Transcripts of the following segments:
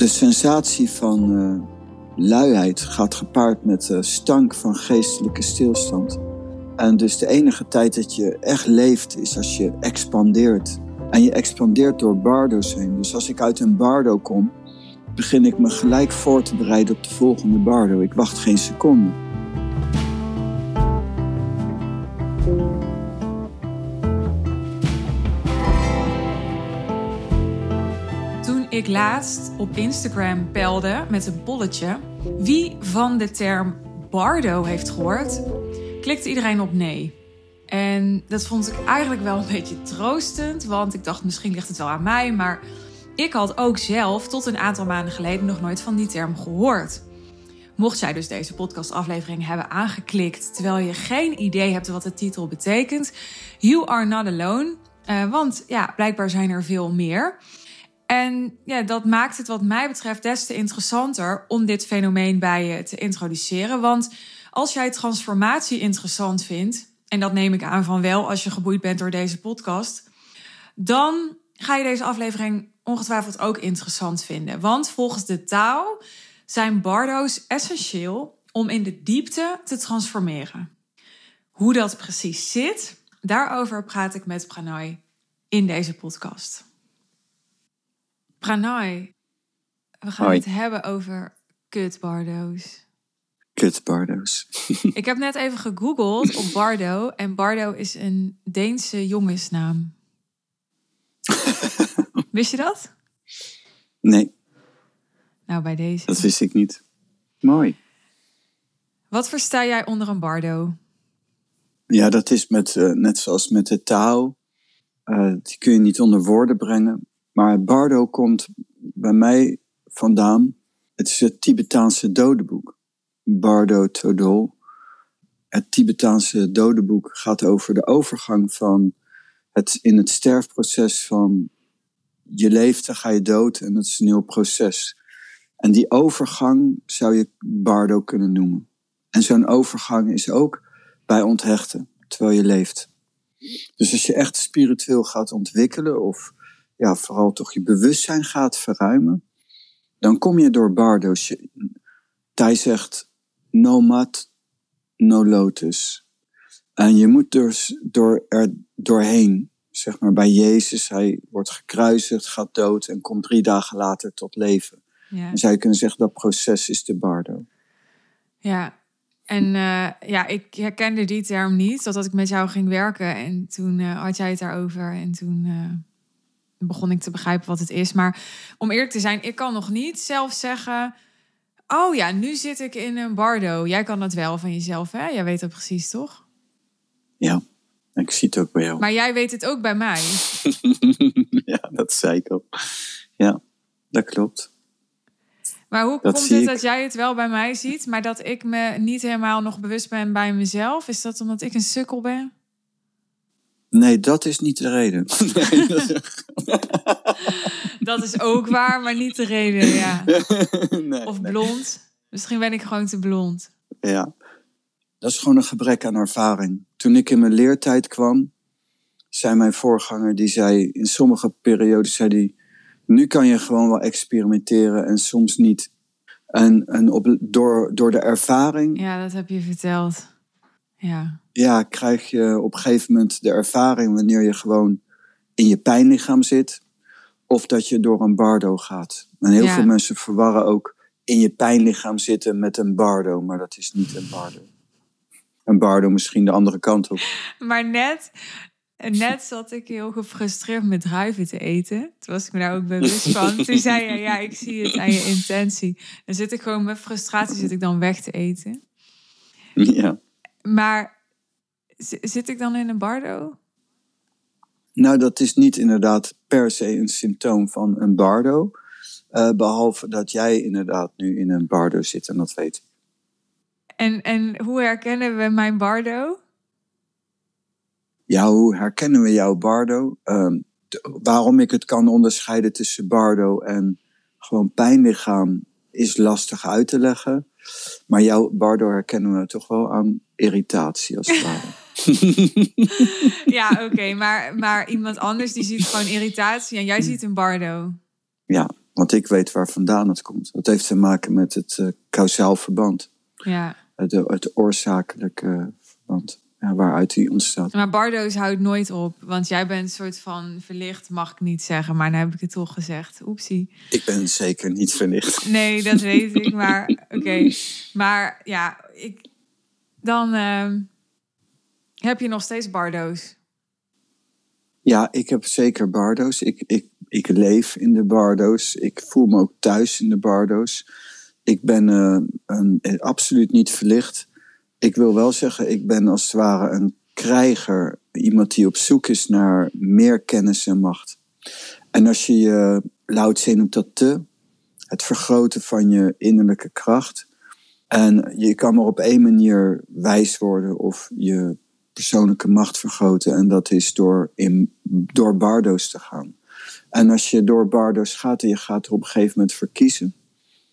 De sensatie van uh, luiheid gaat gepaard met de stank van geestelijke stilstand. En dus de enige tijd dat je echt leeft is als je expandeert. En je expandeert door bardo's heen. Dus als ik uit een bardo kom, begin ik me gelijk voor te bereiden op de volgende bardo. Ik wacht geen seconde. Ik laatst op Instagram pelde met een bolletje wie van de term bardo heeft gehoord, klikte iedereen op nee. En dat vond ik eigenlijk wel een beetje troostend, want ik dacht misschien ligt het wel aan mij, maar ik had ook zelf tot een aantal maanden geleden nog nooit van die term gehoord. Mocht jij dus deze podcastaflevering hebben aangeklikt terwijl je geen idee hebt wat de titel betekent, You are not alone. Uh, want ja, blijkbaar zijn er veel meer. En ja, dat maakt het wat mij betreft des te interessanter om dit fenomeen bij je te introduceren. Want als jij transformatie interessant vindt, en dat neem ik aan van wel als je geboeid bent door deze podcast, dan ga je deze aflevering ongetwijfeld ook interessant vinden. Want volgens de taal zijn bardo's essentieel om in de diepte te transformeren. Hoe dat precies zit, daarover praat ik met Pranay in deze podcast. Pranay, we gaan het hebben over kutbardo's. Kutbardo's. ik heb net even gegoogeld op bardo en bardo is een Deense jongensnaam. Wist je dat? Nee. Nou, bij deze. Dat wist ik niet. Mooi. Wat versta jij onder een bardo? Ja, dat is met, uh, net zoals met de taal. Uh, die kun je niet onder woorden brengen. Maar bardo komt bij mij vandaan. Het is het Tibetaanse dodenboek. Bardo Todol. Het Tibetaanse dodenboek gaat over de overgang van het in het sterfproces van je leeft, dan ga je dood en dat is een nieuw proces. En die overgang zou je bardo kunnen noemen. En zo'n overgang is ook bij onthechten, terwijl je leeft. Dus als je echt spiritueel gaat ontwikkelen, of ja, vooral toch je bewustzijn gaat verruimen, dan kom je door bardo's. Thij zegt, no mat, no lotus. En je moet dus door er doorheen zeg maar bij Jezus, hij wordt gekruisigd, gaat dood en komt drie dagen later tot leven. Ja. Dan zou je kunnen zeggen dat proces is de bardo. Ja, en uh, ja, ik herkende die term niet, totdat ik met jou ging werken. En toen uh, had jij het daarover en toen uh, begon ik te begrijpen wat het is. Maar om eerlijk te zijn, ik kan nog niet zelf zeggen... Oh ja, nu zit ik in een bardo. Jij kan dat wel van jezelf, hè? Jij weet dat precies, toch? Ja. Ik zie het ook bij jou. Maar jij weet het ook bij mij. ja, dat zei ik ook. Ja, dat klopt. Maar hoe komt het dat jij het wel bij mij ziet, maar dat ik me niet helemaal nog bewust ben bij mezelf? Is dat omdat ik een sukkel ben? Nee, dat is niet de reden. Nee, dat, is... dat, is... ook waar, maar niet de reden, ja. Nee, of blond. Misschien ben ik gewoon te blond. Ja, dat is gewoon een gebrek aan ervaring. Toen ik in mijn leertijd kwam, zei mijn voorganger, die zei in sommige periodes, zei die, nu kan je gewoon wel experimenteren en soms niet. En, en op, door, door de ervaring. Ja, dat heb je verteld. Ja. Ja, krijg je op een gegeven moment de ervaring wanneer je gewoon in je pijnlichaam zit. Of dat je door een bardo gaat. En heel veel mensen verwarren ook in je pijnlichaam zitten met een bardo, maar dat is niet een bardo. En Bardo misschien de andere kant op. Maar net, net zat ik heel gefrustreerd met druiven te eten. Toen was ik me daar ook bewust van. Toen zei je, ja, ik zie het aan je intentie. Dan zit ik gewoon met frustratie zit ik dan weg te eten. Ja. Maar zit ik dan in een bardo? Nou, dat is niet inderdaad per se een symptoom van een bardo. Uh, behalve dat jij inderdaad nu in een bardo zit en dat weet en, en hoe herkennen we mijn bardo? Ja, hoe herkennen we jouw bardo? Ehm, waarom ik het kan onderscheiden tussen bardo en gewoon pijnlichaam is lastig uit te leggen. Maar jouw bardo herkennen we toch wel aan irritatie als het ware. ja, oké. maar, maar iemand anders die ziet gewoon irritatie en jij ziet een bardo. Ja, Want ik weet waar vandaan het komt. Dat heeft te maken met het uh, kausaal verband. Ja. Het, het oorzakelijke verband. Ja, waaruit die ontstaat. Maar Bardo's houdt nooit op. Want jij bent een soort van verlicht, mag ik niet zeggen. Maar dan heb ik het toch gezegd. Oepsie. Ik ben zeker niet verlicht. Nee, dat weet ik. Maar oké. Maar ja, ik, dan uh, heb je nog steeds Bardo's. Ja, ik heb zeker Bardo's. Ik, ik, ik leef in de Bardo's. Ik voel me ook thuis in de Bardo's. Ik ben uh, een, absoluut niet verlicht. Ik wil wel zeggen, ik ben als het ware een krijger. Iemand die op zoek is naar meer kennis en macht. En als je je, Lao Tse noemt dat te, het vergroten van je innerlijke kracht. En je kan maar op één manier wijs worden of je persoonlijke macht vergroten. En dat is door, in, door bardo's te gaan. En als je door bardo's gaat en je gaat er op een gegeven moment verkiezen.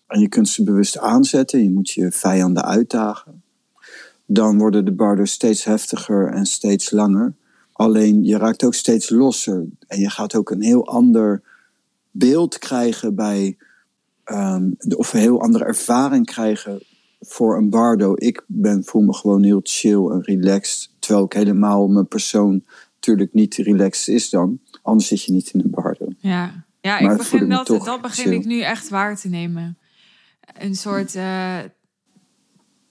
En je kunt ze bewust aanzetten, je moet je vijanden uitdagen. Dan worden de bardo's steeds heftiger en steeds langer. Alleen je raakt ook steeds losser. En je gaat ook een heel ander beeld krijgen bij. Um, of een heel andere ervaring krijgen voor een bardo. Ik ben, voel me gewoon heel chill en relaxed. Terwijl ik helemaal mijn persoon natuurlijk niet relaxed is dan. Anders zit je niet in een bardo. Ja, ja ik begin dat, dat begin ik nu echt waar te nemen. Een soort uh,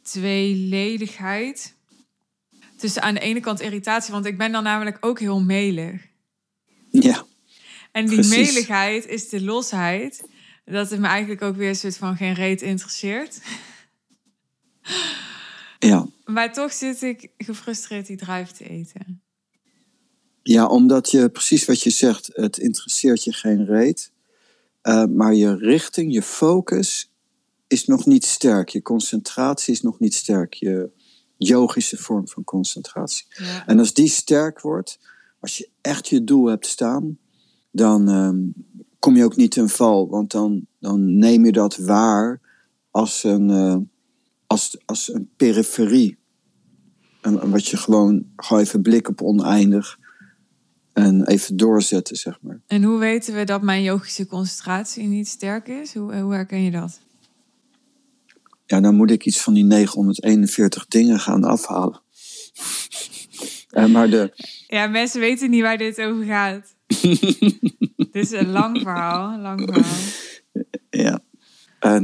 tweeledigheid. Dus aan de ene kant irritatie, want ik ben dan namelijk ook heel melig. Ja. En die precies. meligheid is de losheid. Dat het me eigenlijk ook weer een soort van geen reet interesseert. Ja. Maar toch zit ik gefrustreerd die druif te eten. Ja, omdat je precies wat je zegt, het interesseert je geen reet. Uh, maar je richting, je focus is nog niet sterk. Je concentratie is nog niet sterk. Je yogische vorm van concentratie. Ja. En als die sterk wordt, als je echt je doel hebt staan, dan um, kom je ook niet in val. Want dan, dan neem je dat waar als een, uh, als, als een periferie. En wat je gewoon, gewoon even blik op oneindig en even doorzetten, zeg maar. En hoe weten we dat mijn yogische concentratie niet sterk is? Hoe, hoe herken je dat? Ja, dan moet ik iets van die 941 dingen gaan afhalen. uh, maar de... Ja, mensen weten niet waar dit over gaat. dit is een lang verhaal, lang verhaal. Ja.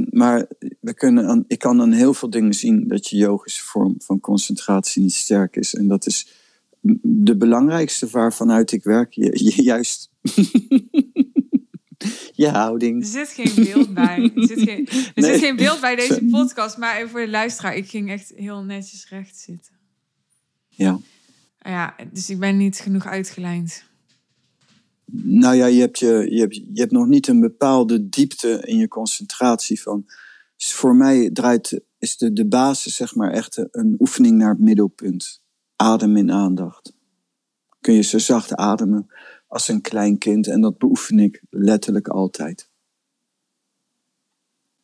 Maar we kunnen aan, ik kan aan heel veel dingen zien dat je yogische vorm van concentratie niet sterk is. En dat is de belangrijkste waarvanuit ik werk, je, je juist je houding. Er zit geen beeld bij. Er, zit geen, er zit geen beeld bij deze podcast, maar even voor de luisteraar, ik ging echt heel netjes recht zitten. Ja. Ja, dus ik ben niet genoeg uitgelijnd. Nou ja, je hebt, je, je, hebt, je hebt nog niet een bepaalde diepte in je concentratie van. Voor mij draait, is de, de basis zeg maar echt een oefening naar het middelpunt. Adem in aandacht. Kun je zo zacht ademen als een klein kind en dat beoefen ik letterlijk altijd.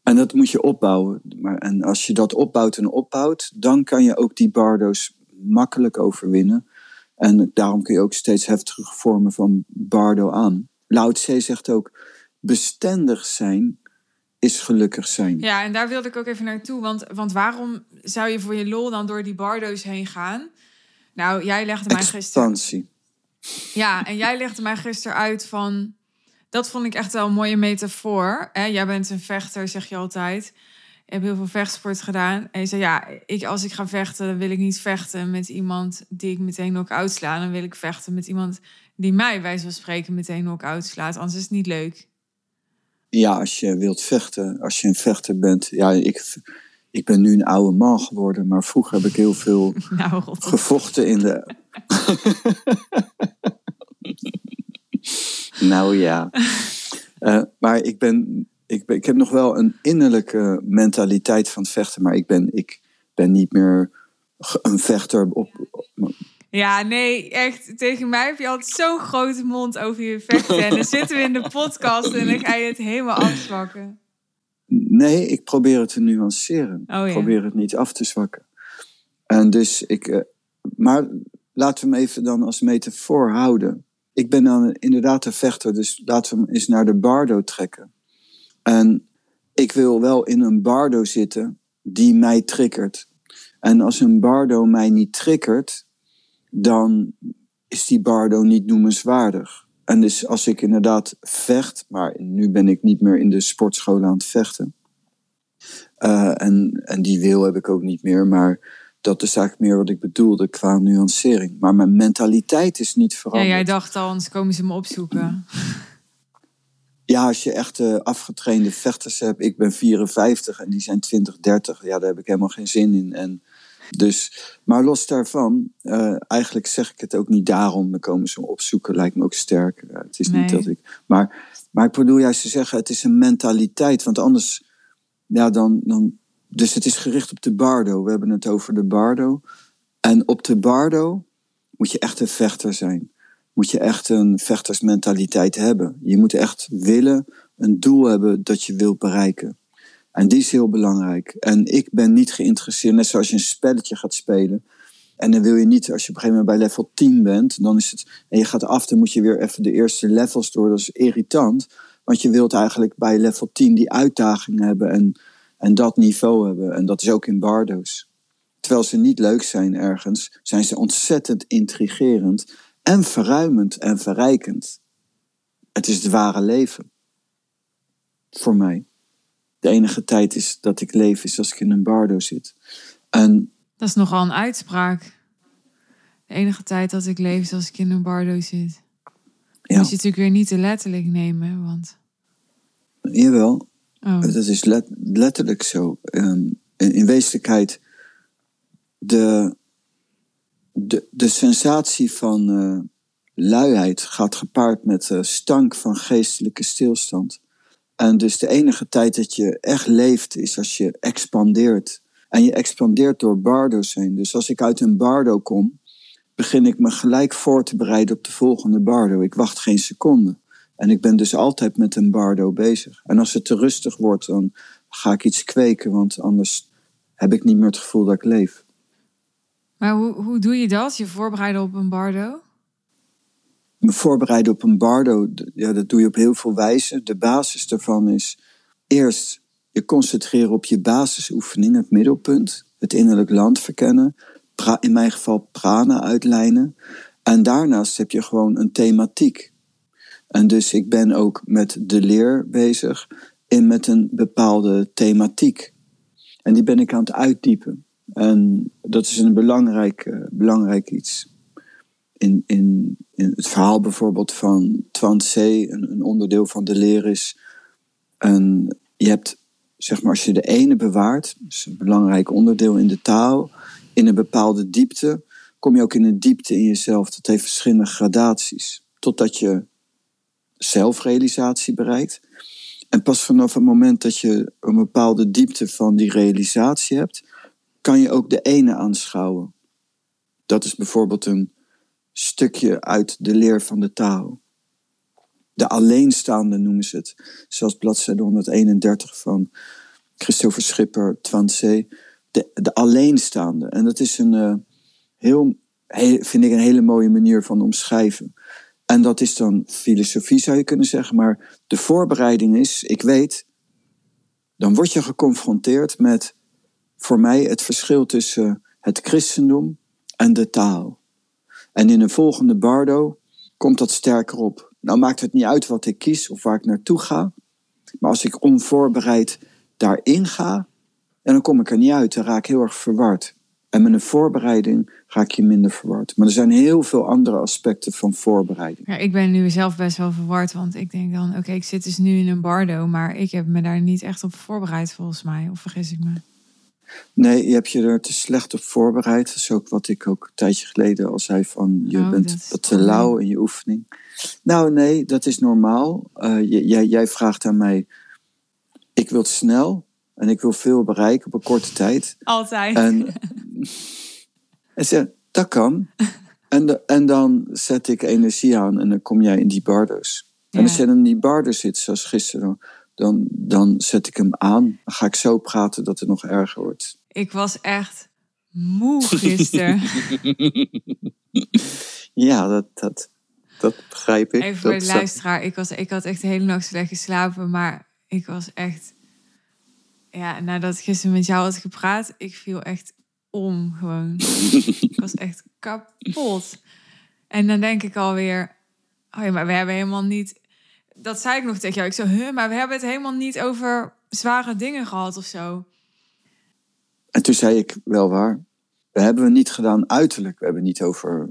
En dat moet je opbouwen. Maar, en als je dat opbouwt en opbouwt, dan kan je ook die bardo's makkelijk overwinnen. En daarom kun je ook steeds heftige vormen van bardo aan. Lao Tse zegt ook, bestendig zijn is gelukkig zijn. Ja, en daar wilde ik ook even naartoe. Want, want waarom zou je voor je lol dan door die bardo's heen gaan? Nou, jij legde mij gisteren... Ja, en jij legde mij gisteren uit van... Dat vond ik echt wel een mooie metafoor. Hè? Jij bent een vechter, zeg je altijd. Je hebt heel veel vechtsport gedaan. En je zei, ja, ik, als ik ga vechten, dan wil ik niet vechten met iemand die ik meteen ook uitsla. Dan wil ik vechten met iemand die mij, wij van spreken, meteen ook uitslaat. Anders is het niet leuk. Ja, als je wilt vechten, als je een vechter bent. Ja, ik, ik ben nu een oude man geworden, maar vroeger heb ik heel veel nou, gevochten in de. nou ja. Uh, maar ik ben, ik ben. Ik heb nog wel een innerlijke mentaliteit van vechten, maar ik ben, ik ben niet meer een vechter op. ja, nee, echt. Tegen mij heb je altijd zo'n grote mond over je vechten. En dan zitten we in de podcast en dan ga je het helemaal afzwakken. Nee, ik probeer het te nuanceren. Oh, ja. Ik probeer het niet af te zwakken. En dus ik. Uh, maar laten we hem even dan als metafoor houden. Ik ben dan inderdaad een vechter, dus laten we hem eens naar de bardo trekken. En ik wil wel in een bardo zitten die mij triggert. En als een bardo mij niet triggert, dan is die bardo niet noemenswaardig. En dus als ik inderdaad vecht, maar nu ben ik niet meer in de sportschool aan het vechten. Uh, en, en die wil heb ik ook niet meer, maar dat is eigenlijk meer wat ik bedoelde qua nuancering. Maar mijn mentaliteit is niet veranderd. Ja, jij dacht al, anders komen ze me opzoeken. Ja, als je echt uh, afgetrainde vechters hebt. Ik ben 54 en die zijn 20, 30. Ja, daar heb ik helemaal geen zin in. En dus, maar los daarvan, uh, eigenlijk zeg ik het ook niet daarom. Dan komen ze me opzoeken, lijkt me ook sterk. Uh, het is nee. niet dat ik. Maar, maar ik bedoel juist te zeggen, het is een mentaliteit. Want anders, ja, dan, dan. Dus het is gericht op de bardo. We hebben het over de bardo. En op de bardo moet je echt een vechter zijn. Moet je echt een vechtersmentaliteit hebben. Je moet echt willen, een doel hebben dat je wilt bereiken. En die is heel belangrijk. En ik ben niet geïnteresseerd, net zoals je een spelletje gaat spelen. En dan wil je niet, als je op een gegeven moment bij level 10 bent, dan is het, en je gaat af, dan moet je weer even de eerste levels door. Dat is irritant, want je wilt eigenlijk bij level 10 die uitdaging hebben en, en dat niveau hebben. En dat is ook in Bardo's. Terwijl ze niet leuk zijn ergens, zijn ze ontzettend intrigerend en verruimend en verrijkend. Het is het ware leven. Voor mij de enige tijd is dat ik leef is als ik in een bardo zit. En, dat is nogal een uitspraak. De enige tijd dat ik leef is als ik in een bardo zit. Ja. Moet je natuurlijk weer niet te letterlijk nemen, want... Jawel, oh. dat is letterlijk zo. Um, in, in wezenlijkheid, de, de, de sensatie van uh, luiheid gaat gepaard met uh, stank van geestelijke stilstand. En dus de enige tijd dat je echt leeft is als je expandeert. En je expandeert door bardo's heen. Dus als ik uit een bardo kom, begin ik me gelijk voor te bereiden op de volgende bardo. Ik wacht geen seconde. En ik ben dus altijd met een bardo bezig. En als het te rustig wordt, dan ga ik iets kweken, want anders heb ik niet meer het gevoel dat ik leef. Maar hoe, hoe doe je dat? Je voorbereiden op een bardo? me voorbereiden op een bardo, ja, dat doe je op heel veel wijzen. De basis daarvan is eerst je concentreren op je basisoefening, het middelpunt, het innerlijk land verkennen, in mijn geval prana uitlijnen. En daarnaast heb je gewoon een thematiek. En dus ik ben ook met de leer bezig en met een bepaalde thematiek. En die ben ik aan het uitdiepen. En dat is een belangrijk, belangrijk iets in, in, in het verhaal bijvoorbeeld van Twansee, een, een onderdeel van de leer is. En je hebt, zeg maar, als je de ene bewaart, is een belangrijk onderdeel in de taal, in een bepaalde diepte, kom je ook in een diepte in jezelf. Dat heeft verschillende gradaties. Totdat je zelfrealisatie bereikt. En pas vanaf het moment dat je een bepaalde diepte van die realisatie hebt, kan je ook de ene aanschouwen. Dat is bijvoorbeeld een stukje uit de leer van de taal. De alleenstaande noemen ze het. Zoals bladzijde 131 van Christopher Schipper, Twansee. De, de alleenstaande. En dat is een uh, heel, vind ik een hele mooie manier van omschrijven. En dat is dan filosofie, zou je kunnen zeggen. Maar de voorbereiding is, ik weet, dan word je geconfronteerd met voor mij het verschil tussen het christendom en de taal. En in een volgende bardo komt dat sterker op. Nou maakt het niet uit wat ik kies of waar ik naartoe ga. Maar als ik onvoorbereid daarin ga, en dan kom ik er niet uit. Dan raak ik heel erg verward. En met een voorbereiding raak je minder verward. Maar er zijn heel veel andere aspecten van voorbereiding. Ja, ik ben nu zelf best wel verward. Want ik denk dan, oké, ik zit dus nu in een bardo. Maar ik heb me daar niet echt op voorbereid volgens mij. Of vergis ik me? Nee, je hebt je er te slecht op voorbereid. Dat is ook wat ik ook een tijdje geleden al zei van je oh, bent wat te lauw in je oefening. Nou nee, dat is normaal. Uh, jij, jij vraagt aan mij, ik wil het snel en ik wil veel bereiken op een korte tijd. Altijd. En, en zeg, dat kan. En, de, en dan zet ik energie aan en dan kom jij in die bardo's. En als je in die bardo's zit, zoals gisteren, dan, dan zet ik hem aan. Dan ga ik zo praten dat het nog erger wordt. Ik was echt moe gisteren. ja, dat, dat, dat begrijp ik. Even voor de luisteraar. Ik, was, ik had echt de hele nacht slecht geslapen. Maar ik was echt... Ja, nadat ik gisteren met jou had gepraat, ik viel echt om gewoon. ik was echt kapot. En dan denk ik alweer... Oh ja, maar we hebben helemaal niet... Dat zei ik nog tegen jou. Ik zo, huh, maar we hebben het helemaal niet over zware dingen gehad of zo. En toen zei ik, wel waar, we hebben we niet gedaan uiterlijk. We hebben niet over...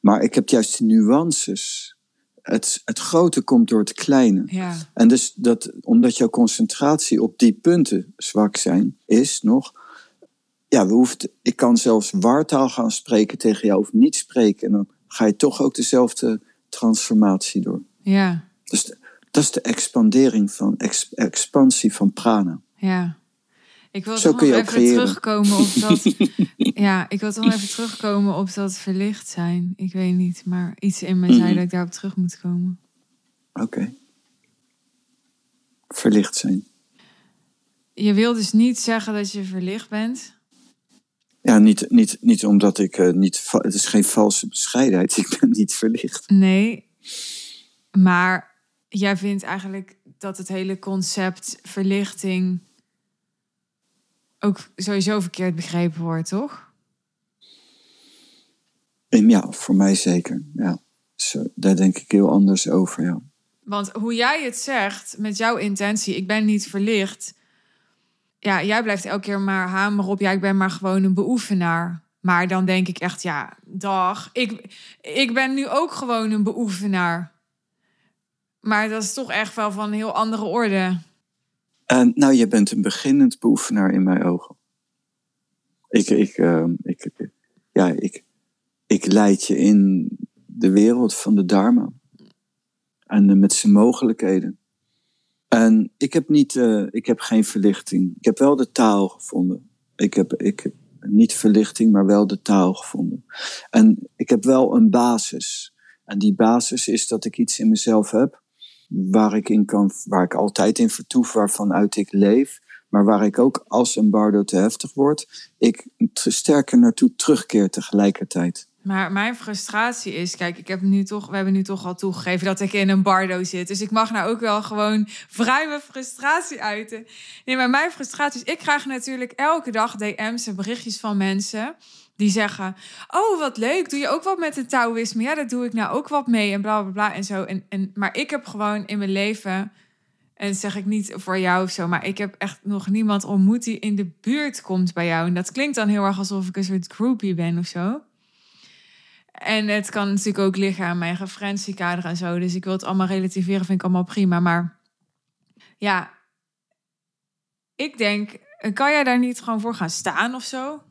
Maar ik heb juist de nuances. Het, het grote komt door het kleine. Ja, En dus dat, omdat jouw concentratie op die punten zwak zijn, is nog. Ja, we hoeft, ik kan zelfs wartaal gaan spreken tegen jou of niet spreken. En dan ga je toch ook dezelfde transformatie door. ja, Dus de- dat is de expandering van, ex- expansie van prana. ja. Ik wil Zo toch kun je ook even creëren. terugkomen op dat... ja, ik wil toch even terugkomen op dat verlicht zijn. Ik weet niet, maar iets in mij zei Mhm. dat ik daarop terug moet komen. Oké. Verlicht zijn. Je wil dus niet zeggen dat je verlicht bent. Ja, niet, niet, niet omdat ik eh, niet. Het is geen valse bescheidenheid. Ik ben niet verlicht. Nee, maar jij vindt eigenlijk dat het hele concept verlichting ook sowieso verkeerd begrepen wordt, toch? En ja, voor mij zeker. Ja. Zo, daar denk ik heel anders over. Ja. Want hoe jij het zegt, met jouw intentie, ik ben niet verlicht. Ja, jij blijft elke keer maar hameren op, ja, ik ben maar gewoon een beoefenaar. Maar dan denk ik echt, ja, dag, ik, ik ben nu ook gewoon een beoefenaar. Maar dat is toch echt wel van een heel andere orde. Nou, je bent een beginnend beoefenaar in mijn ogen. Ik, ik, eh, ik, ja, ik, ik leid je in de wereld van de Dharma. En met zijn mogelijkheden. En ik heb, niet, eh, ik heb geen verlichting. Ik heb wel de taal gevonden. Ik heb, ik heb niet verlichting, maar wel de taal gevonden. En ik heb wel een basis. En die basis is dat ik iets in mezelf heb waar ik, in kan, waar ik altijd in vertoef, waarvanuit ik leef. Maar waar ik ook, als een bardo te heftig wordt, ik te sterker naartoe terugkeer tegelijkertijd. Maar mijn frustratie is, kijk, ik heb nu toch, we hebben nu toch al toegegeven dat ik in een bardo zit. Dus ik mag nou ook wel gewoon vrij mijn frustratie uiten. Nee, maar mijn frustratie is, ik krijg natuurlijk elke dag DM's en berichtjes van mensen die zeggen: Oh, wat leuk, doe je ook wat met het Taoïsme? Ja, dat doe ik nou ook wat mee en bla bla bla en zo. En, en, maar ik heb gewoon in mijn leven, en zeg ik niet voor jou of zo, maar ik heb echt nog niemand ontmoet die in de buurt komt bij jou. En dat klinkt dan heel erg alsof ik een soort groupie ben of zo. En het kan natuurlijk ook liggen aan mijn referentiekader en zo. Dus ik wil het allemaal relativeren, vind ik allemaal prima. Maar ja, ik denk, kan jij daar niet gewoon voor gaan staan of zo?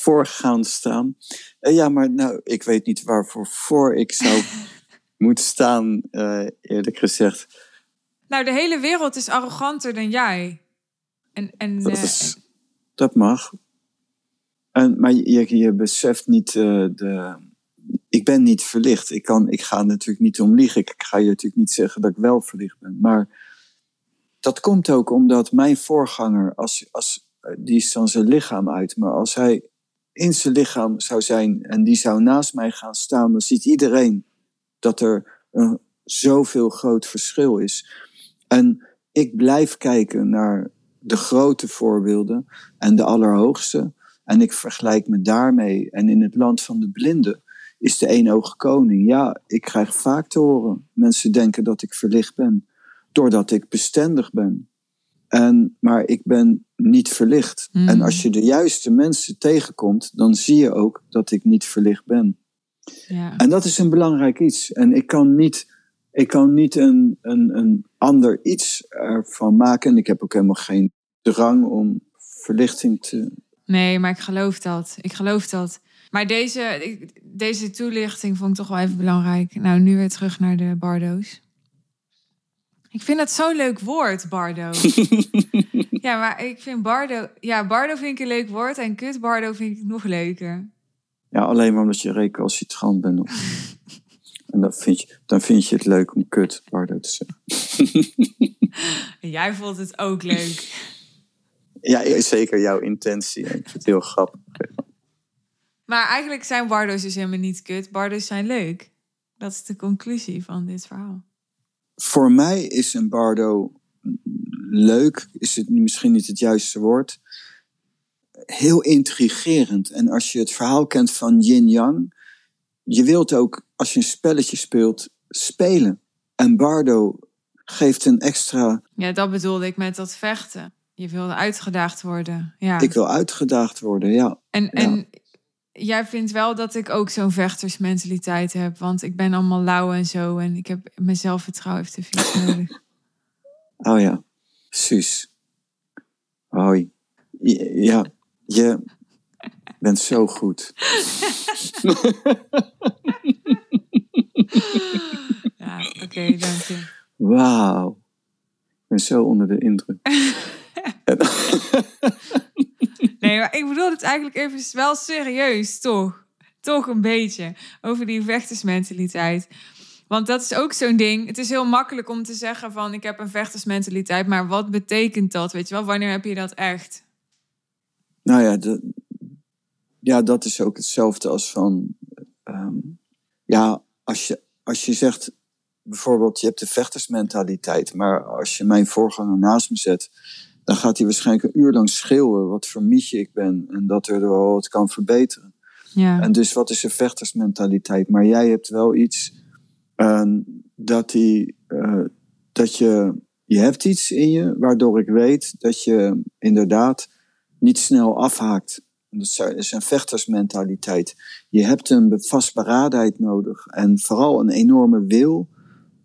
Voor gaan staan. Eh, ja, maar nou, ik weet niet waarvoor voor ik zou moeten staan, eh, eerlijk gezegd. Nou, de hele wereld is arroganter dan jij. En, en Dat, eh, is, dat mag. En, maar je, je beseft niet de. Ik ben niet verlicht. Ik, kan, ik ga natuurlijk niet om liegen. Ik ga je natuurlijk niet zeggen dat ik wel verlicht ben. Maar dat komt ook omdat mijn voorganger, als, als, die is dan zijn lichaam uit. Maar als hij in zijn lichaam zou zijn en die zou naast mij gaan staan, dan ziet iedereen dat er een zoveel groot verschil is. En ik blijf kijken naar de grote voorbeelden en de allerhoogste. En ik vergelijk me daarmee. En in het land van de blinden is de eenoogige koning. Ja, ik krijg vaak te horen. Mensen denken dat ik verlicht ben. Doordat ik bestendig ben. En, maar ik ben niet verlicht. Mm. En als je de juiste mensen tegenkomt, dan zie je ook dat ik niet verlicht ben. ja. En dat is een belangrijk iets. En ik kan niet, ik kan niet een, een, een ander iets ervan maken. En ik heb ook helemaal geen drang om verlichting te. Nee, maar ik geloof dat. Ik geloof dat. Maar deze, deze toelichting vond ik toch wel even belangrijk. Nou, nu weer terug naar de bardo's. Ik vind dat zo'n leuk woord, bardo. ja, maar ik vind bardo... Ja, bardo vind ik een leuk woord. En kut bardo vind ik nog leuker. Ja, alleen maar omdat je recalcitrant bent. Of, en dan vind, je, dan vind je het leuk om kut Bardo te zeggen. En jij vond het ook leuk. Ja, zeker jouw intentie. Ik vind het heel grappig. Maar eigenlijk zijn bardo's dus helemaal niet kut. Bardo's zijn leuk. Dat is de conclusie van dit verhaal. Voor mij is een bardo leuk, is het misschien niet het juiste woord. Heel intrigerend. En als je het verhaal kent van yin-yang, je wilt ook, als je een spelletje speelt, spelen. En bardo geeft een extra. Ja, dat bedoelde ik met dat vechten. Je wilde uitgedaagd worden. Ja. Ik wil uitgedaagd worden, ja. En, en jij vindt wel dat ik ook zo'n vechtersmentaliteit heb. Want ik ben allemaal lauw en zo. En ik heb mijn zelfvertrouwen heeft te veel nodig. oh ja, Suus. Hoi. Ja, je bent zo goed. ja, oké, dank je. Wauw. Ik ben zo onder de indruk. nee, maar ik bedoel het eigenlijk even wel serieus, toch? Toch een beetje. Over die vechtersmentaliteit. Want dat is ook zo'n ding. Het is heel makkelijk om te zeggen van ik heb een vechtersmentaliteit. Maar wat betekent dat? Weet je wel, wanneer heb je dat echt? Nou ja, de, ja dat is ook hetzelfde als van... Ehm, ja, als je, als je zegt bijvoorbeeld je hebt de vechtersmentaliteit. Maar als je mijn voorganger naast me zet dan gaat hij waarschijnlijk een uur lang schreeuwen wat voor mietje ik ben en dat er wel wat kan verbeteren. Ja. En dus wat is een vechtersmentaliteit? Maar jij hebt wel iets uh, dat, die, uh, dat je, je hebt iets in je waardoor ik weet dat je inderdaad niet snel afhaakt. Dat is een vechtersmentaliteit. Je hebt een vastberadenheid nodig en vooral een enorme wil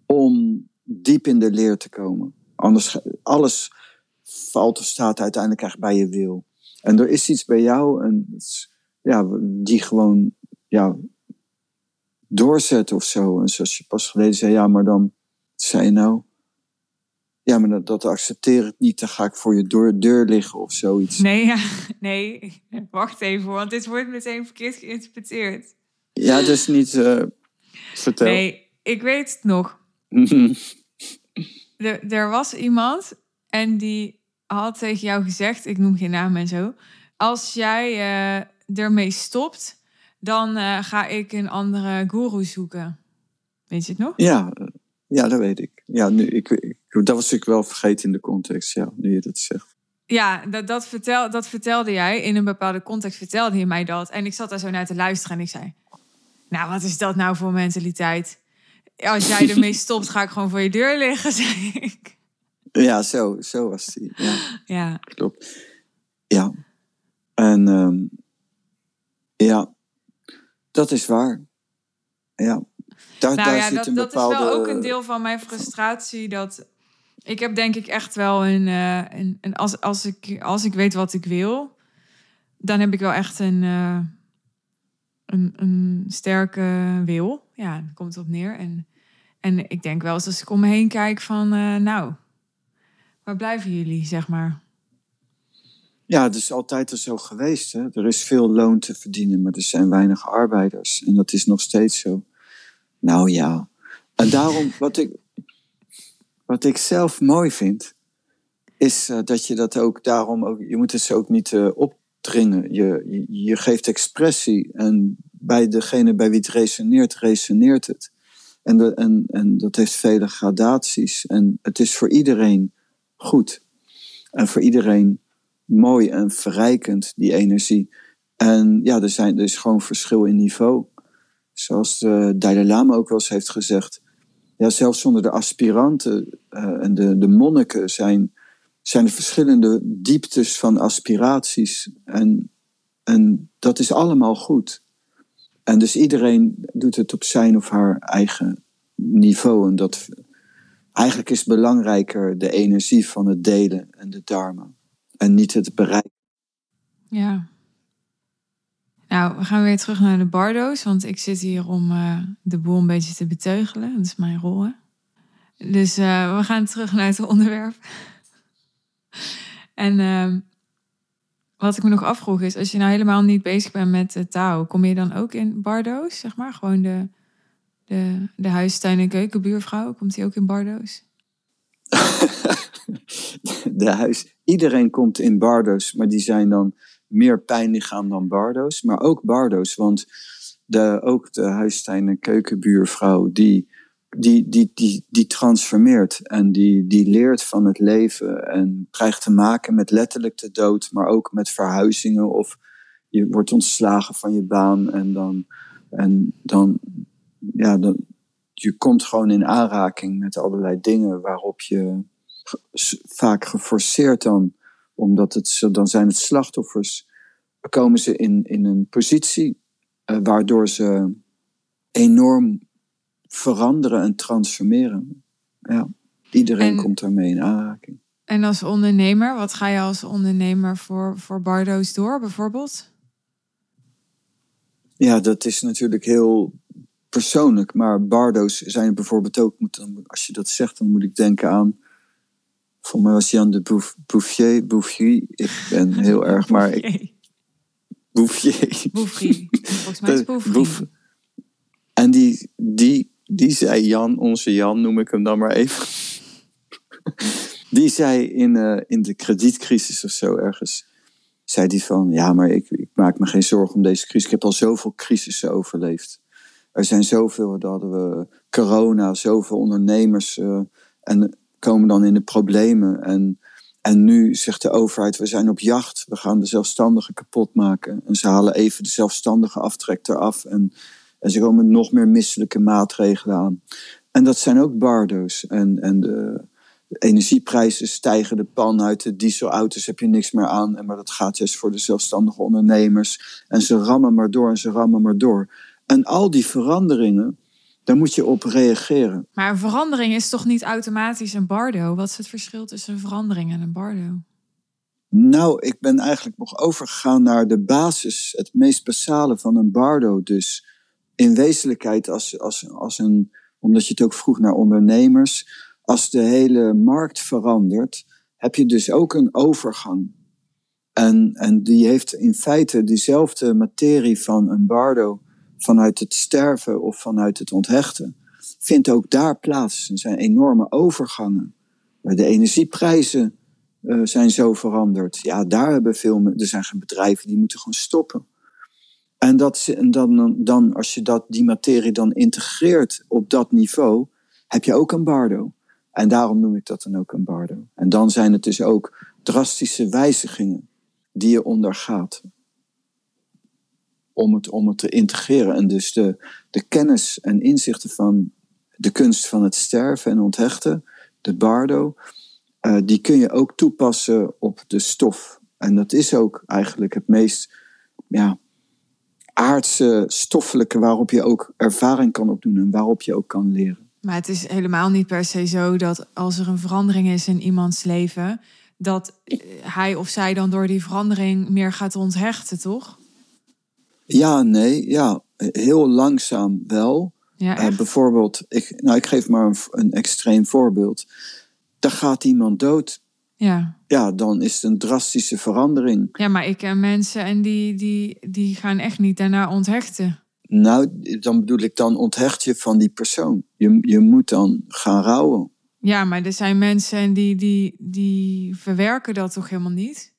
om diep in de leer te komen. Anders, alles valt of staat uiteindelijk echt bij je wil. En er is iets bij jou en, ja, die gewoon ja, doorzet of zo. En zoals je pas geleden zei, ja, maar dan zei je nou, ja, maar dat, dat accepteer ik niet, dan ga ik voor je deur, deur liggen of zoiets. Nee, ja, nee, wacht even, want dit wordt meteen verkeerd geïnterpreteerd. Ja, dus niet, uh, vertel. Nee, ik weet het nog. er, er was iemand en die had tegen jou gezegd, ik noem geen naam en zo. Als jij uh, ermee stopt, dan uh, ga ik een andere guru zoeken. Weet je het nog? Ja, ja dat weet ik. Ja, nu, ik, ik, dat was ik wel vergeten in de context, ja, nu je dat zegt. Ja, dat, dat, vertel, dat vertelde jij. In een bepaalde context vertelde je mij dat. En ik zat daar zo naar te luisteren en ik zei... Nou, wat is dat nou voor mentaliteit? Als jij ermee stopt, ga ik gewoon voor je deur liggen, zei ik. Ja, zo, zo was die. Ja, ja. klopt. Ja. En um, ja, dat is waar. Ja. Daar, nou daar ja, zit dat, een bepaalde... dat is wel ook een deel van mijn frustratie. Dat ik heb denk ik echt wel een... Uh, een, een als, als, ik, als ik weet wat ik wil... dan heb ik wel echt een... Uh, een, een sterke wil. Ja, daar komt op neer. En, en ik denk wel eens als ik om me heen kijk van... Uh, nou, Waar blijven jullie, zeg maar? Ja, het is altijd zo geweest. Hè? Er is veel loon te verdienen, maar er zijn weinig arbeiders. En dat is nog steeds zo. Nou ja. En daarom, wat ik, wat ik zelf mooi vind, is uh, dat je dat ook daarom ook, je moet het ook niet uh, opdringen. Je, je, je, geeft expressie en bij degene bij wie het resoneert, resoneert het. En, de, en, en dat heeft vele gradaties. En het is voor iedereen goed. En voor iedereen mooi en verrijkend, die energie. En ja, er, zijn, er is gewoon verschil in niveau. Zoals de Dalai Lama ook wel eens heeft gezegd. Ja, zelfs zonder de aspiranten uh, en de, de monniken zijn, zijn er verschillende dieptes van aspiraties. En, en dat is allemaal goed. En dus iedereen doet het op zijn of haar eigen niveau. En dat, Eigenlijk is belangrijker de energie van het delen en de dharma. En niet het bereiken. Ja. Nou, we gaan weer terug naar de bardo's. Want ik zit hier om uh, de boel een beetje te beteugelen. Dat is mijn rol. Hè? Dus uh, we gaan terug naar het onderwerp. en uh, wat ik me nog afvroeg is... als je nou helemaal niet bezig bent met taal... kom je dan ook in bardo's, zeg maar? Gewoon de de, de en keukenbuurvrouw, komt die ook in Bardo's? de huis, iedereen komt in Bardo's, maar die zijn dan meer pijnlichaam dan Bardo's. Maar ook Bardo's, want de, ook de huistuin- keukenbuurvrouw, die, die, die, die, die transformeert en die, die leert van het leven en krijgt te maken met letterlijk de dood, maar ook met verhuizingen of je wordt ontslagen van je baan en dan, en dan, ja, dan, je komt gewoon in aanraking met allerlei dingen waarop je vaak geforceerd dan, omdat het, dan zijn het slachtoffers, komen ze in, in een positie uh, waardoor ze enorm veranderen en transformeren. Ja, iedereen komt daarmee in aanraking. En als ondernemer, wat ga je als ondernemer voor, voor Bardo's door bijvoorbeeld? Ja, dat is natuurlijk heel persoonlijk. Maar Bardo's zijn bijvoorbeeld ook, als je dat zegt, dan moet ik denken aan. Voor mij was Jan de Bouffier, Bouffier. Ik ben heel erg, maar ik. Bouffier. Bouffier. Volgens mij is Bouffier. En die, die, die zei Jan, onze Jan noem ik hem dan maar even. die zei in, uh, in de kredietcrisis of zo ergens zei hij van, ja, maar ik, ik maak me geen zorgen om deze crisis. Ik heb al zoveel crisissen overleefd. Er zijn zoveel, dat we corona, zoveel ondernemers uh, en komen dan in de problemen. En, en nu zegt de overheid, we zijn op jacht, we gaan de zelfstandigen kapot maken. En ze halen even de zelfstandige aftrek eraf en, en ze komen nog meer misselijke maatregelen aan. En dat zijn ook bardo's en, en de, energieprijzen stijgen de pan uit. De dieselauto's heb je niks meer aan. Maar dat gaat juist voor de zelfstandige ondernemers. En ze rammen maar door en ze rammen maar door. En al die veranderingen, daar moet je op reageren. Maar een verandering is toch niet automatisch een bardo? Wat is het verschil tussen een verandering en een bardo? Nou, ik ben eigenlijk nog overgegaan naar de basis, het meest basale van een bardo. Dus in wezenlijkheid, als, als, als een, omdat je het ook vroeg naar ondernemers, als de hele markt verandert, heb je dus ook een overgang. En, en die heeft in feite diezelfde materie van een bardo vanuit het sterven of vanuit het onthechten, vindt ook daar plaats. Er zijn enorme overgangen. De energieprijzen uh, zijn zo veranderd. Ja, daar hebben veel, er zijn bedrijven die moeten gewoon stoppen. En, dat, en dan, dan, als je dat, die materie dan integreert op dat niveau, heb je ook een bardo. En daarom noem ik dat dan ook een bardo. En dan zijn het dus ook drastische wijzigingen die je ondergaat. Om het, om het te integreren. En dus de, de kennis en inzichten van de kunst van het sterven en onthechten, de bardo, uh, die kun je ook toepassen op de stof. En dat is ook eigenlijk het meest ja, aardse, stoffelijke waarop je ook ervaring kan opdoen en waarop je ook kan leren. Maar het is helemaal niet per se zo dat als er een verandering is in iemands leven, dat hij of zij dan door die verandering meer gaat onthechten, toch? Ja, nee, ja, heel langzaam wel. Ja, uh, bijvoorbeeld, ik, nou, ik geef maar een, een extreem voorbeeld. Daar gaat iemand dood. Ja. Ja, dan is het een drastische verandering. Ja, maar ik ken mensen en die, die, die gaan echt niet daarna onthechten. Nou, dan bedoel ik, dan onthecht je van die persoon. Je, je moet dan gaan rouwen. Ja, maar er zijn mensen die, die, die verwerken dat toch helemaal niet?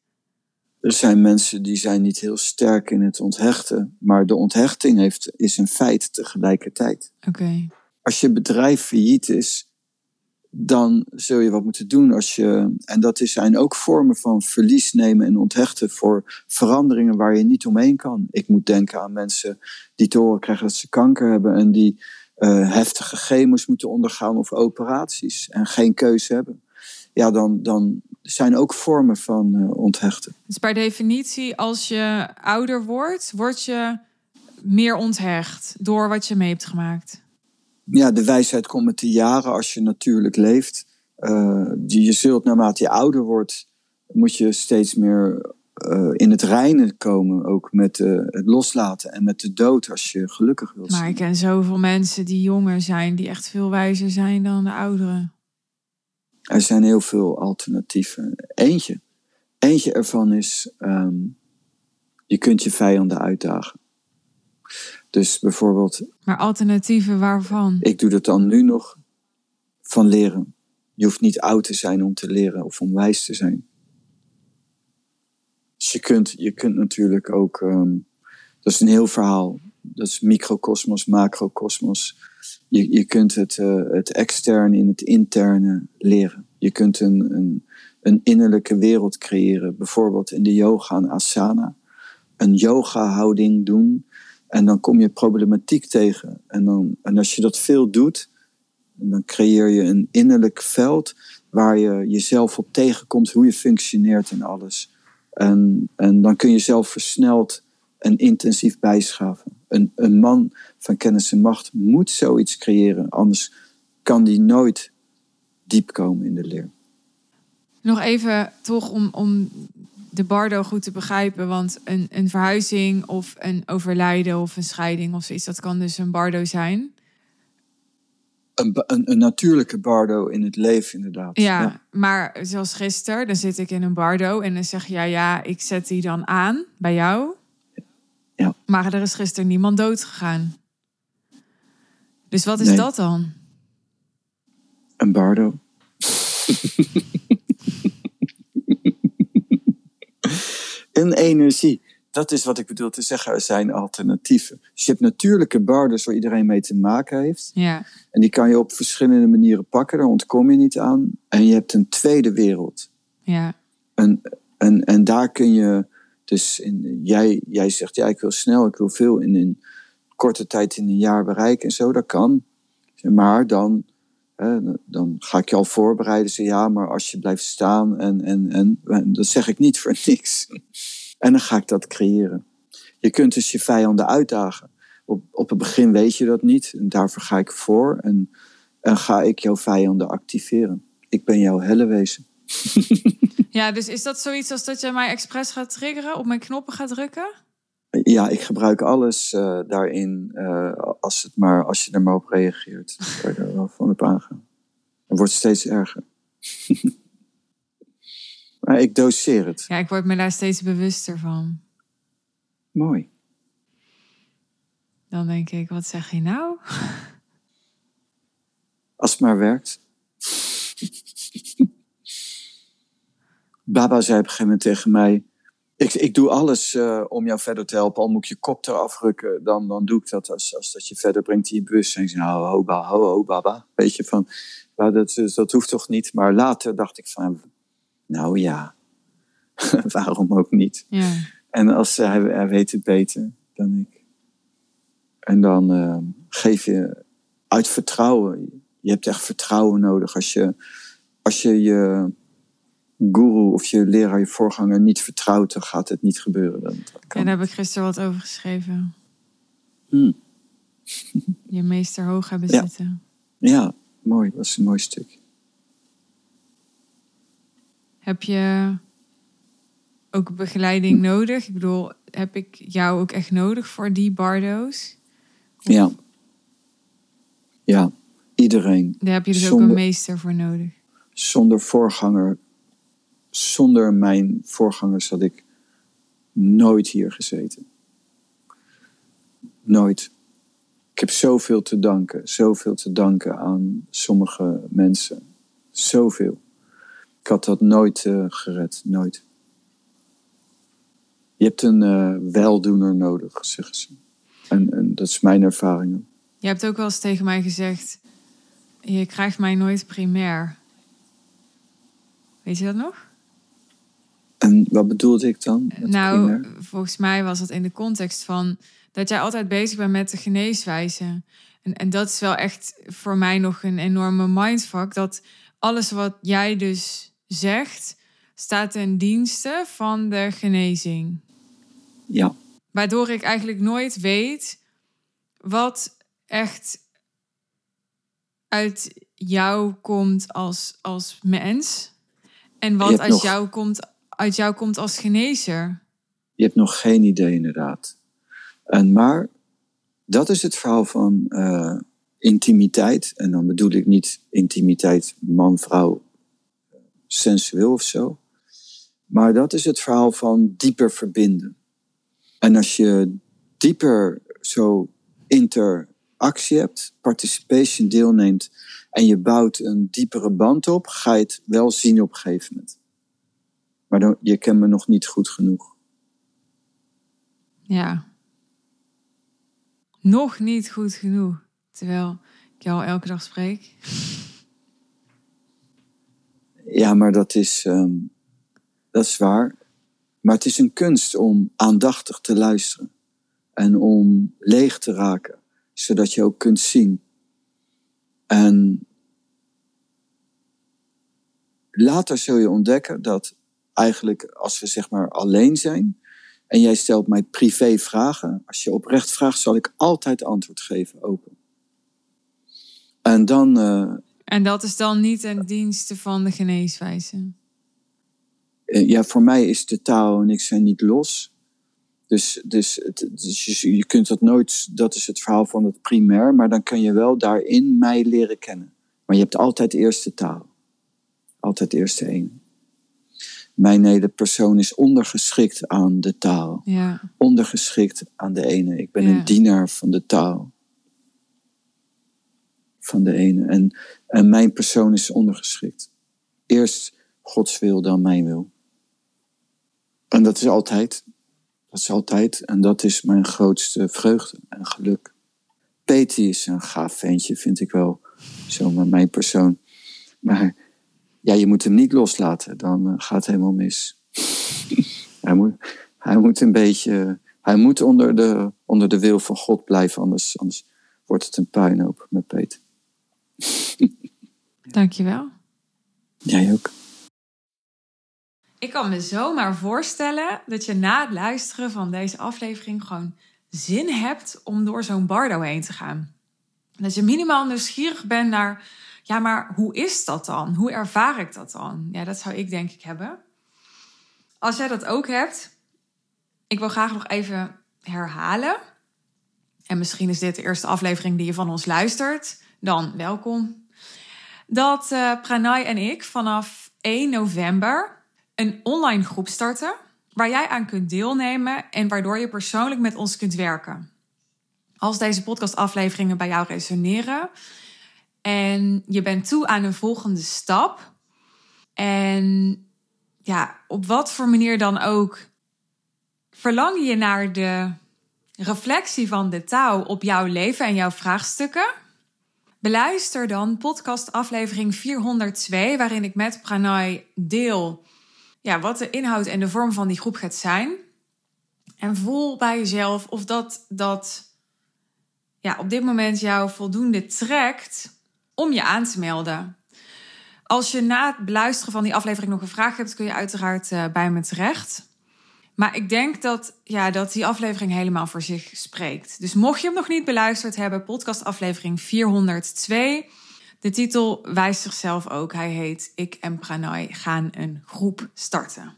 Er zijn mensen die zijn niet heel sterk in het onthechten. Maar de onthechting heeft, is een feit tegelijkertijd. Oké. Als je bedrijf failliet is, dan zul je wat moeten doen als je. En dat zijn ook vormen van verlies nemen en onthechten voor veranderingen waar je niet omheen kan. Ik moet denken aan mensen die te horen krijgen dat ze kanker hebben en die uh, heftige chemo's moeten ondergaan of operaties en geen keuze hebben. Ja, dan, dan zijn ook vormen van uh, onthechten. Dus per definitie, als je ouder wordt, word je meer onthecht door wat je mee hebt gemaakt ja, de wijsheid komt met de jaren als je natuurlijk leeft. Uh, je zult naarmate je ouder wordt, moet je steeds meer uh, in het reinen komen. Ook met uh, het loslaten en met de dood als je gelukkig wilt Maar ik ken zoveel mensen die jonger zijn, die echt veel wijzer zijn dan de ouderen. Er zijn heel veel alternatieven. Eentje. Eentje ervan is, um, je kunt je vijanden uitdagen. Dus bijvoorbeeld. Maar alternatieven waarvan? Ik doe dat dan nu nog van leren. Je hoeft niet oud te zijn om te leren of om wijs te zijn. Dus je kunt, je kunt natuurlijk ook. Um, dat is een heel verhaal. dat is microcosmos, macrocosmos. Je, je kunt het, uh, het externe in het interne leren. Je kunt een, een, een innerlijke wereld creëren. Bijvoorbeeld in de yoga en asana. Een yoga-houding doen. En dan kom je problematiek tegen. En, dan, en als je dat veel doet, dan creëer je een innerlijk veld waar je jezelf op tegenkomt, hoe je functioneert en alles. En, en dan kun je zelf versneld en intensief bijschaven. Een, een man van kennis en macht moet zoiets creëren, anders kan die nooit diep komen in de leer. Nog even toch om, om de bardo goed te begrijpen, want een, een verhuizing of een overlijden of een scheiding of zoiets, dat kan dus een bardo zijn. Een, een, een, natuurlijke bardo in het leven, inderdaad. Ja, maar zoals gisteren, dan zit ik in een bardo en dan zeg je, ja, ja, ik zet die dan aan bij jou. Ja. Maar er is gisteren niemand dood gegaan. Dus wat is dat dan? Een bardo. een energie. Dat is wat ik bedoel te zeggen. Er zijn alternatieven. Dus je hebt natuurlijke barden waar iedereen mee te maken heeft. Ja. En die kan je op verschillende manieren pakken. Daar ontkom je niet aan. En je hebt een tweede wereld. Ja. En, en, en daar kun je dus in, jij, jij zegt, ja, ik wil snel, ik wil veel in een korte tijd in een jaar bereiken en zo, dat kan. Maar dan, hè, dan ga ik je al voorbereiden. Zeg, ja, maar als je blijft staan en, en, en, dat zeg ik niet voor niks. En dan ga ik dat creëren. Je kunt dus je vijanden uitdagen. Op, op het begin weet je dat niet. En daarvoor ga ik voor. En, en ga ik jouw vijanden activeren. Ik ben jouw hellewezen. Ja, dus is dat zoiets als dat je mij expres gaat triggeren, op mijn knoppen gaat drukken? Ja, ik gebruik alles uh, daarin uh, als, het maar, als je er maar op reageert. Kan je er wel van op aangaan. Het wordt steeds erger. maar ik doseer het. Ja, ik word me daar steeds bewuster van. Mooi. Dan denk ik, wat zeg je nou? Als het maar werkt. Baba zei op een gegeven moment tegen mij: Ik, ik doe alles uh, om jou verder te helpen. Al moet ik je kop eraf rukken, dan, dan doe ik dat als, als dat je verder brengt in je bewustzijn. Ik Nou, ho, ho, Baba. Weet je van, nou, dat, dat hoeft toch niet. Maar later dacht ik van: Nou ja, waarom ook niet? Ja. En als hij, hij weet het beter dan ik. En dan uh, geef je uit vertrouwen. Je hebt echt vertrouwen nodig als je als je, je guru of je leraar, je voorganger niet vertrouwt, dan gaat het niet gebeuren. Dan, ja, daar heb ik gisteren wat over geschreven. Hmm. Je meester hoog hebben zitten. Ja, mooi. Dat is een mooi stuk. Heb je ook begeleiding nodig? Ik bedoel, heb ik jou ook echt nodig voor die bardo's? Ja. Ja, iedereen. Daar heb je dus ook een meester voor nodig. Zonder voorganger zonder mijn voorgangers had ik nooit hier gezeten. Nooit. Ik heb zoveel te danken, zoveel te danken aan sommige mensen. Zoveel. Ik had dat nooit uh, gered, nooit. Je hebt een uh, weldoener nodig, zeggen ze. En, en dat is mijn ervaring. Je hebt ook wel eens tegen mij gezegd: Je krijgt mij nooit primair. Weet je dat nog? En wat bedoelde ik dan? Nou, volgens mij was het in de context van dat jij altijd bezig bent met de geneeswijze. En, en dat is wel echt voor mij nog een enorme mindfuck. Dat alles wat jij dus zegt, staat ten dienste van de genezing. Ja. Waardoor ik eigenlijk nooit weet wat echt uit jou komt als, als mens. En wat uit jou komt uit jou komt als genezer? Je hebt nog geen idee, inderdaad. En maar dat is het verhaal van uh, intimiteit. En dan bedoel ik niet intimiteit man-vrouw sensueel of zo. Maar dat is het verhaal van dieper verbinden. En als je dieper zo interactie hebt, participation deelneemt en je bouwt een diepere band op, ga je het wel zien op een gegeven moment. Maar je kent me nog niet goed genoeg. Ja. nog niet goed genoeg. Terwijl ik jou elke dag spreek. Ja, maar dat is, ehm, dat is waar. Maar het is een kunst om aandachtig te luisteren. En om leeg te raken. Zodat je ook kunt zien. En later zul je ontdekken dat eigenlijk als we zeg maar alleen zijn en jij stelt mij privé vragen, als je oprecht vraagt, zal ik altijd antwoord geven open. En dan. Uh, en dat is dan niet een dienste van de geneeswijze? Uh, ja, voor mij is de taal en ik zijn niet los. Dus, dus, het, dus je, je kunt dat nooit, dat is het verhaal van het primair, maar dan kun je wel daarin mij leren kennen. Maar je hebt altijd eerst de taal. Altijd eerst de ene mijn hele persoon is ondergeschikt aan de taal. Ja. Ondergeschikt aan de ene. Ik ben een dienaar van de taal. Van de ene. En, en mijn persoon is ondergeschikt. Eerst Gods wil, dan mijn wil. En dat is altijd. Dat is altijd. En dat is mijn grootste vreugde en geluk. Peti is een gaaf ventje, vind ik wel. Zomaar mijn persoon. Maar ja, je moet hem niet loslaten, dan uh, gaat het helemaal mis. hij, moet, hij moet een beetje, hij moet onder de, onder de wil van God blijven, anders, anders wordt het een puinhoop met Peter. Dankjewel. Jij ook. Ik kan me zomaar voorstellen dat je na het luisteren van deze aflevering gewoon zin hebt om door zo'n bardo heen te gaan. Dat je minimaal nieuwsgierig bent naar ja, maar hoe is dat dan? Hoe ervaar ik dat dan? Ja, dat zou ik denk ik hebben. Als jij dat ook hebt, ik wil graag nog even herhalen. En misschien is dit de eerste aflevering die je van ons luistert. Dan welkom. Dat uh, Pranay en ik vanaf 1 november een online groep starten. Waar jij aan kunt deelnemen en waardoor je persoonlijk met ons kunt werken. Als deze podcastafleveringen bij jou resoneren, en je bent toe aan een volgende stap. En ja, op wat voor manier dan ook verlang je naar de reflectie van de taal op jouw leven en jouw vraagstukken. Beluister dan podcast aflevering 402, waarin ik met Pranay deel ja, wat de inhoud en de vorm van die groep gaat zijn. En voel bij jezelf of dat, dat ja, op dit moment jou voldoende trekt om je aan te melden. Als je na het beluisteren van die aflevering nog een vraag hebt, kun je uiteraard uh, bij me terecht. Maar ik denk dat, ja, dat die aflevering helemaal voor zich spreekt. Dus mocht je hem nog niet beluisterd hebben, podcast aflevering 402. De titel wijst zichzelf ook. Hij heet Ik en Pranay gaan een groep starten.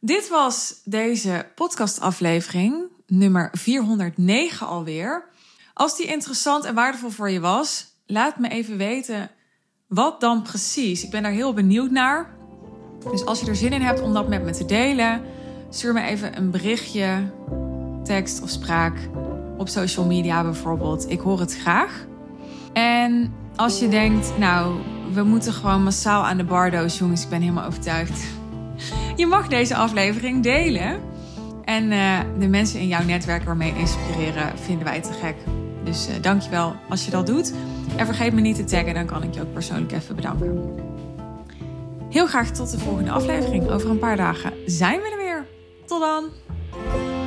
Dit was deze podcastaflevering, nummer 409 alweer. Als die interessant en waardevol voor je was, laat me even weten wat dan precies. Ik ben daar heel benieuwd naar. Dus als je er zin in hebt om dat met me te delen, stuur me even een berichtje, tekst of spraak op social media bijvoorbeeld. Ik hoor het graag. En als je denkt, nou, we moeten gewoon massaal aan de bardo's, jongens, ik ben helemaal overtuigd. Je mag deze aflevering delen. En uh, de mensen in jouw netwerk waarmee inspireren, vinden wij te gek. Dus uh, dankjewel als je dat doet. En vergeet me niet te taggen, dan kan ik je ook persoonlijk even bedanken. Heel graag tot de volgende aflevering. Over een paar dagen zijn we er weer. Tot dan!